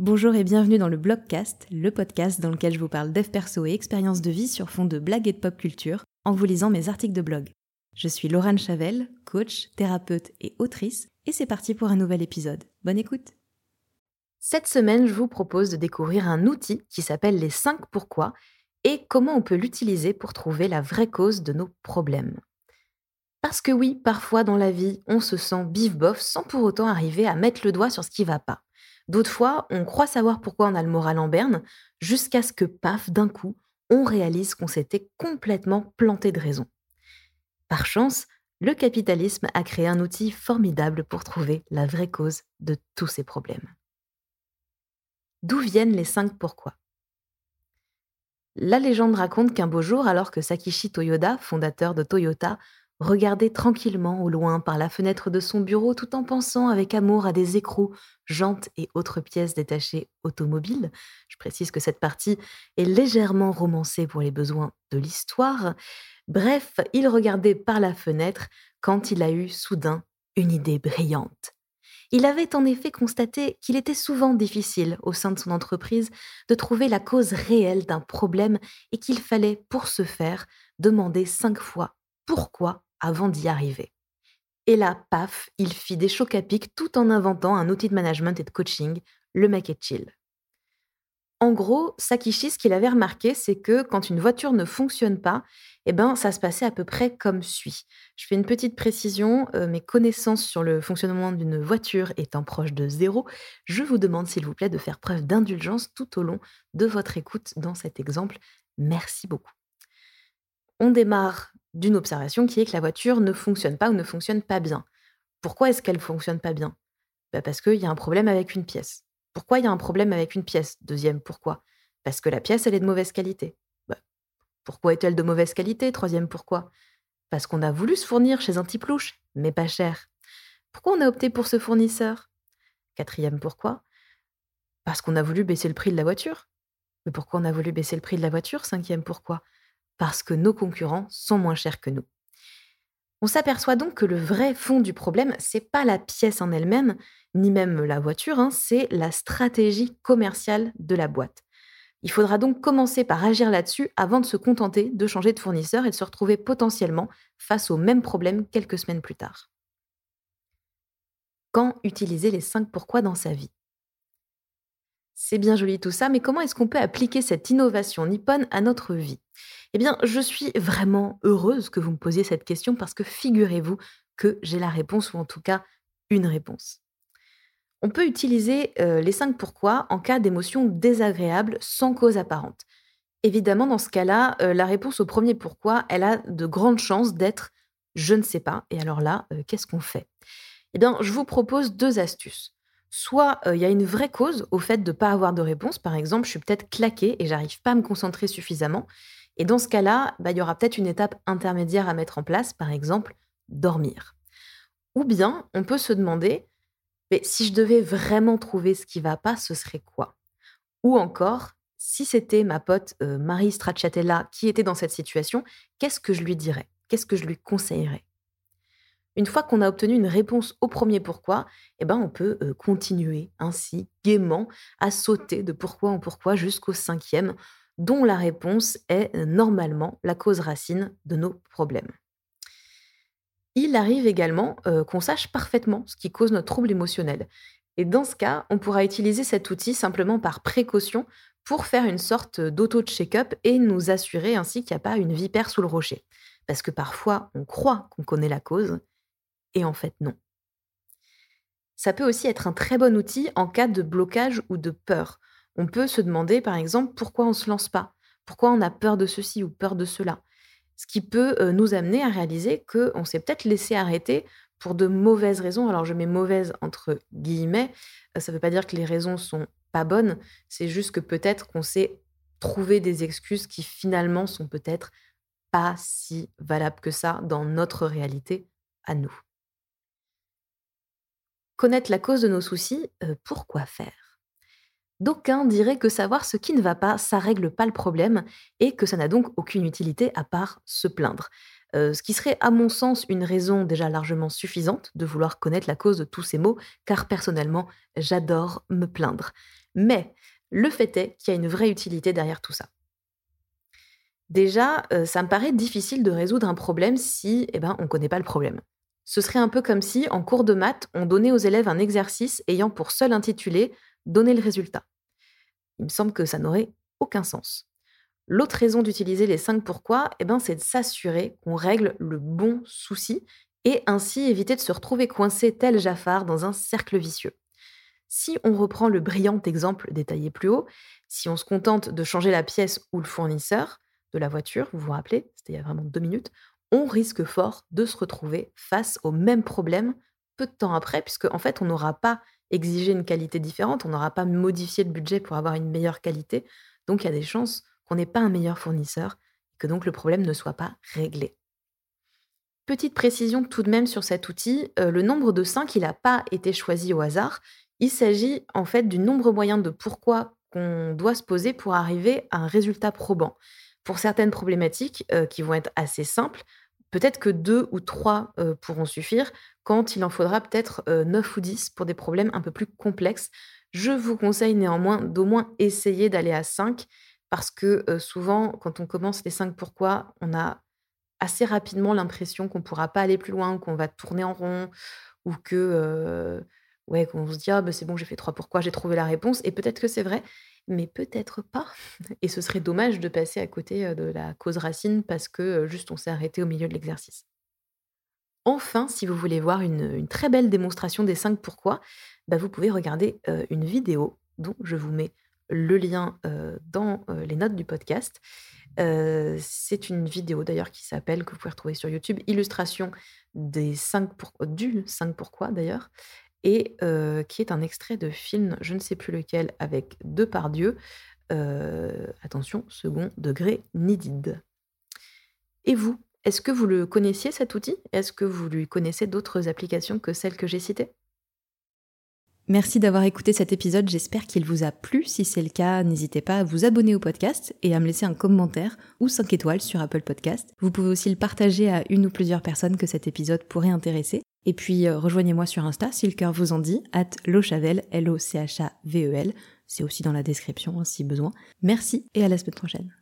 Bonjour et bienvenue dans le Blogcast, le podcast dans lequel je vous parle dev perso et expériences de vie sur fond de blagues et de pop culture en vous lisant mes articles de blog. Je suis Laurent Chavel, coach, thérapeute et autrice, et c'est parti pour un nouvel épisode. Bonne écoute Cette semaine, je vous propose de découvrir un outil qui s'appelle les 5 pourquoi et comment on peut l'utiliser pour trouver la vraie cause de nos problèmes. Parce que oui, parfois dans la vie, on se sent bif-bof sans pour autant arriver à mettre le doigt sur ce qui va pas. D'autres fois, on croit savoir pourquoi on a le moral en berne, jusqu'à ce que, paf, d'un coup, on réalise qu'on s'était complètement planté de raison. Par chance, le capitalisme a créé un outil formidable pour trouver la vraie cause de tous ces problèmes. D'où viennent les cinq pourquoi? La légende raconte qu'un beau jour, alors que Sakishi Toyoda, fondateur de Toyota, regardait tranquillement au loin par la fenêtre de son bureau tout en pensant avec amour à des écrous, jantes et autres pièces détachées automobiles. Je précise que cette partie est légèrement romancée pour les besoins de l'histoire. Bref, il regardait par la fenêtre quand il a eu soudain une idée brillante. Il avait en effet constaté qu'il était souvent difficile au sein de son entreprise de trouver la cause réelle d'un problème et qu'il fallait, pour ce faire, demander cinq fois pourquoi avant d'y arriver. Et là, paf, il fit des chocs à pic tout en inventant un outil de management et de coaching, le Make It Chill. En gros, Sakishi, ce qu'il avait remarqué, c'est que quand une voiture ne fonctionne pas, eh ben, ça se passait à peu près comme suit. Je fais une petite précision, euh, mes connaissances sur le fonctionnement d'une voiture étant proches de zéro, je vous demande s'il vous plaît de faire preuve d'indulgence tout au long de votre écoute dans cet exemple. Merci beaucoup. On démarre d'une observation qui est que la voiture ne fonctionne pas ou ne fonctionne pas bien. Pourquoi est-ce qu'elle ne fonctionne pas bien? Bah, Parce qu'il y a un problème avec une pièce. Pourquoi il y a un problème avec une pièce? Deuxième, pourquoi? Parce que la pièce, elle est de mauvaise qualité. Bah, pourquoi est-elle de mauvaise qualité? Troisième, pourquoi? Parce qu'on a voulu se fournir chez un type louche, mais pas cher. Pourquoi on a opté pour ce fournisseur? Quatrième, pourquoi? Parce qu'on a voulu baisser le prix de la voiture. Mais pourquoi on a voulu baisser le prix de la voiture? Cinquième, pourquoi? Parce que nos concurrents sont moins chers que nous. On s'aperçoit donc que le vrai fond du problème, c'est pas la pièce en elle-même, ni même la voiture, hein, c'est la stratégie commerciale de la boîte. Il faudra donc commencer par agir là-dessus avant de se contenter de changer de fournisseur et de se retrouver potentiellement face au même problème quelques semaines plus tard. Quand utiliser les 5 pourquoi dans sa vie? C'est bien joli tout ça, mais comment est-ce qu'on peut appliquer cette innovation nippone à notre vie? Eh bien, je suis vraiment heureuse que vous me posiez cette question parce que figurez-vous que j'ai la réponse, ou en tout cas une réponse. On peut utiliser euh, les cinq pourquoi en cas d'émotions désagréables sans cause apparente. Évidemment, dans ce cas-là, euh, la réponse au premier pourquoi, elle a de grandes chances d'être je ne sais pas. Et alors là, euh, qu'est-ce qu'on fait? Eh bien, je vous propose deux astuces. Soit il y a une vraie cause au fait de ne pas avoir de réponse. Par exemple, je suis peut-être claquée et j'arrive pas à me concentrer suffisamment. Et dans ce cas-là, bah, il y aura peut-être une étape intermédiaire à mettre en place, par exemple, dormir. Ou bien, on peut se demander, mais si je devais vraiment trouver ce qui va pas, ce serait quoi? Ou encore, si c'était ma pote euh, Marie Stracciatella qui était dans cette situation, qu'est-ce que je lui dirais? Qu'est-ce que je lui conseillerais? Une fois qu'on a obtenu une réponse au premier pourquoi, eh ben on peut euh, continuer ainsi gaiement à sauter de pourquoi en pourquoi jusqu'au cinquième dont la réponse est normalement la cause racine de nos problèmes. Il arrive également qu'on sache parfaitement ce qui cause notre trouble émotionnel. Et dans ce cas, on pourra utiliser cet outil simplement par précaution pour faire une sorte d'auto-check-up et nous assurer ainsi qu'il n'y a pas une vipère sous le rocher. Parce que parfois, on croit qu'on connaît la cause, et en fait non. Ça peut aussi être un très bon outil en cas de blocage ou de peur on peut se demander, par exemple, pourquoi on ne se lance pas Pourquoi on a peur de ceci ou peur de cela Ce qui peut euh, nous amener à réaliser qu'on s'est peut-être laissé arrêter pour de mauvaises raisons. Alors, je mets mauvaises entre guillemets. Euh, ça ne veut pas dire que les raisons sont pas bonnes. C'est juste que peut-être qu'on s'est trouvé des excuses qui finalement sont peut-être pas si valables que ça dans notre réalité à nous. La cause de nos soucis, euh, pourquoi faire? D'aucuns diraient que savoir ce qui ne va pas, ça règle pas le problème et que ça n'a donc aucune utilité à part se plaindre. Euh, ce qui serait à mon sens une raison déjà largement suffisante de vouloir connaître la cause de tous ces maux, car personnellement, j'adore me plaindre. Mais le fait est qu'il y a une vraie utilité derrière tout ça. Déjà, euh, ça me paraît difficile de résoudre un problème si eh ben, on ne connaît pas le problème. Ce serait un peu comme si, en cours de maths, on donnait aux élèves un exercice ayant pour seul intitulé Donner le résultat. Il me semble que ça n'aurait aucun sens. L'autre raison d'utiliser les 5 pourquoi, eh ben, c'est de s'assurer qu'on règle le bon souci et ainsi éviter de se retrouver coincé tel Jafar dans un cercle vicieux. Si on reprend le brillant exemple détaillé plus haut, si on se contente de changer la pièce ou le fournisseur de la voiture, vous vous rappelez, c'était il y a vraiment deux minutes, on risque fort de se retrouver face au même problème peu de temps après, puisque en fait on n'aura pas exigé une qualité différente, on n'aura pas modifié le budget pour avoir une meilleure qualité, donc il y a des chances qu'on n'ait pas un meilleur fournisseur, et que donc le problème ne soit pas réglé. Petite précision tout de même sur cet outil, euh, le nombre de 5, il n'a pas été choisi au hasard. Il s'agit en fait du nombre moyen de pourquoi qu'on doit se poser pour arriver à un résultat probant. Pour certaines problématiques euh, qui vont être assez simples, peut-être que deux ou trois euh, pourront suffire, quand il en faudra peut-être neuf ou dix pour des problèmes un peu plus complexes. Je vous conseille néanmoins d'au moins essayer d'aller à 5 parce que souvent, quand on commence les 5 pourquoi, on a assez rapidement l'impression qu'on ne pourra pas aller plus loin, qu'on va tourner en rond, ou que ouais, qu'on se dit ah, bah, c'est bon, j'ai fait trois pourquoi, j'ai trouvé la réponse. Et peut-être que c'est vrai, mais peut-être pas. Et ce serait dommage de passer à côté de la cause racine parce que juste on s'est arrêté au milieu de l'exercice. Enfin, si vous voulez voir une, très belle démonstration des 5 pourquoi, bah, vous pouvez regarder une vidéo dont je vous mets le lien dans les notes du podcast. c'est une vidéo d'ailleurs qui s'appelle, que vous pouvez retrouver sur YouTube, Illustration des 5 du 5 pourquoi d'ailleurs, et qui est un extrait de film, je ne sais plus lequel, avec deux par Dieu. attention, second degré needed. Et vous, est-ce que vous le connaissiez cet outil? Est-ce que vous lui connaissez d'autres applications que celles que j'ai citées? Merci d'avoir écouté cet épisode, j'espère qu'il vous a plu. Si c'est le cas, n'hésitez pas à vous abonner au podcast et à me laisser un commentaire ou 5 étoiles sur Apple Podcast. Vous pouvez aussi le partager à une ou plusieurs personnes que cet épisode pourrait intéresser. Et puis euh, rejoignez-moi sur Insta si le cœur vous en dit, at lochavel, L-O-C-H-A-V-E-L. C'est aussi dans la description hein, si besoin. Merci et à la semaine prochaine.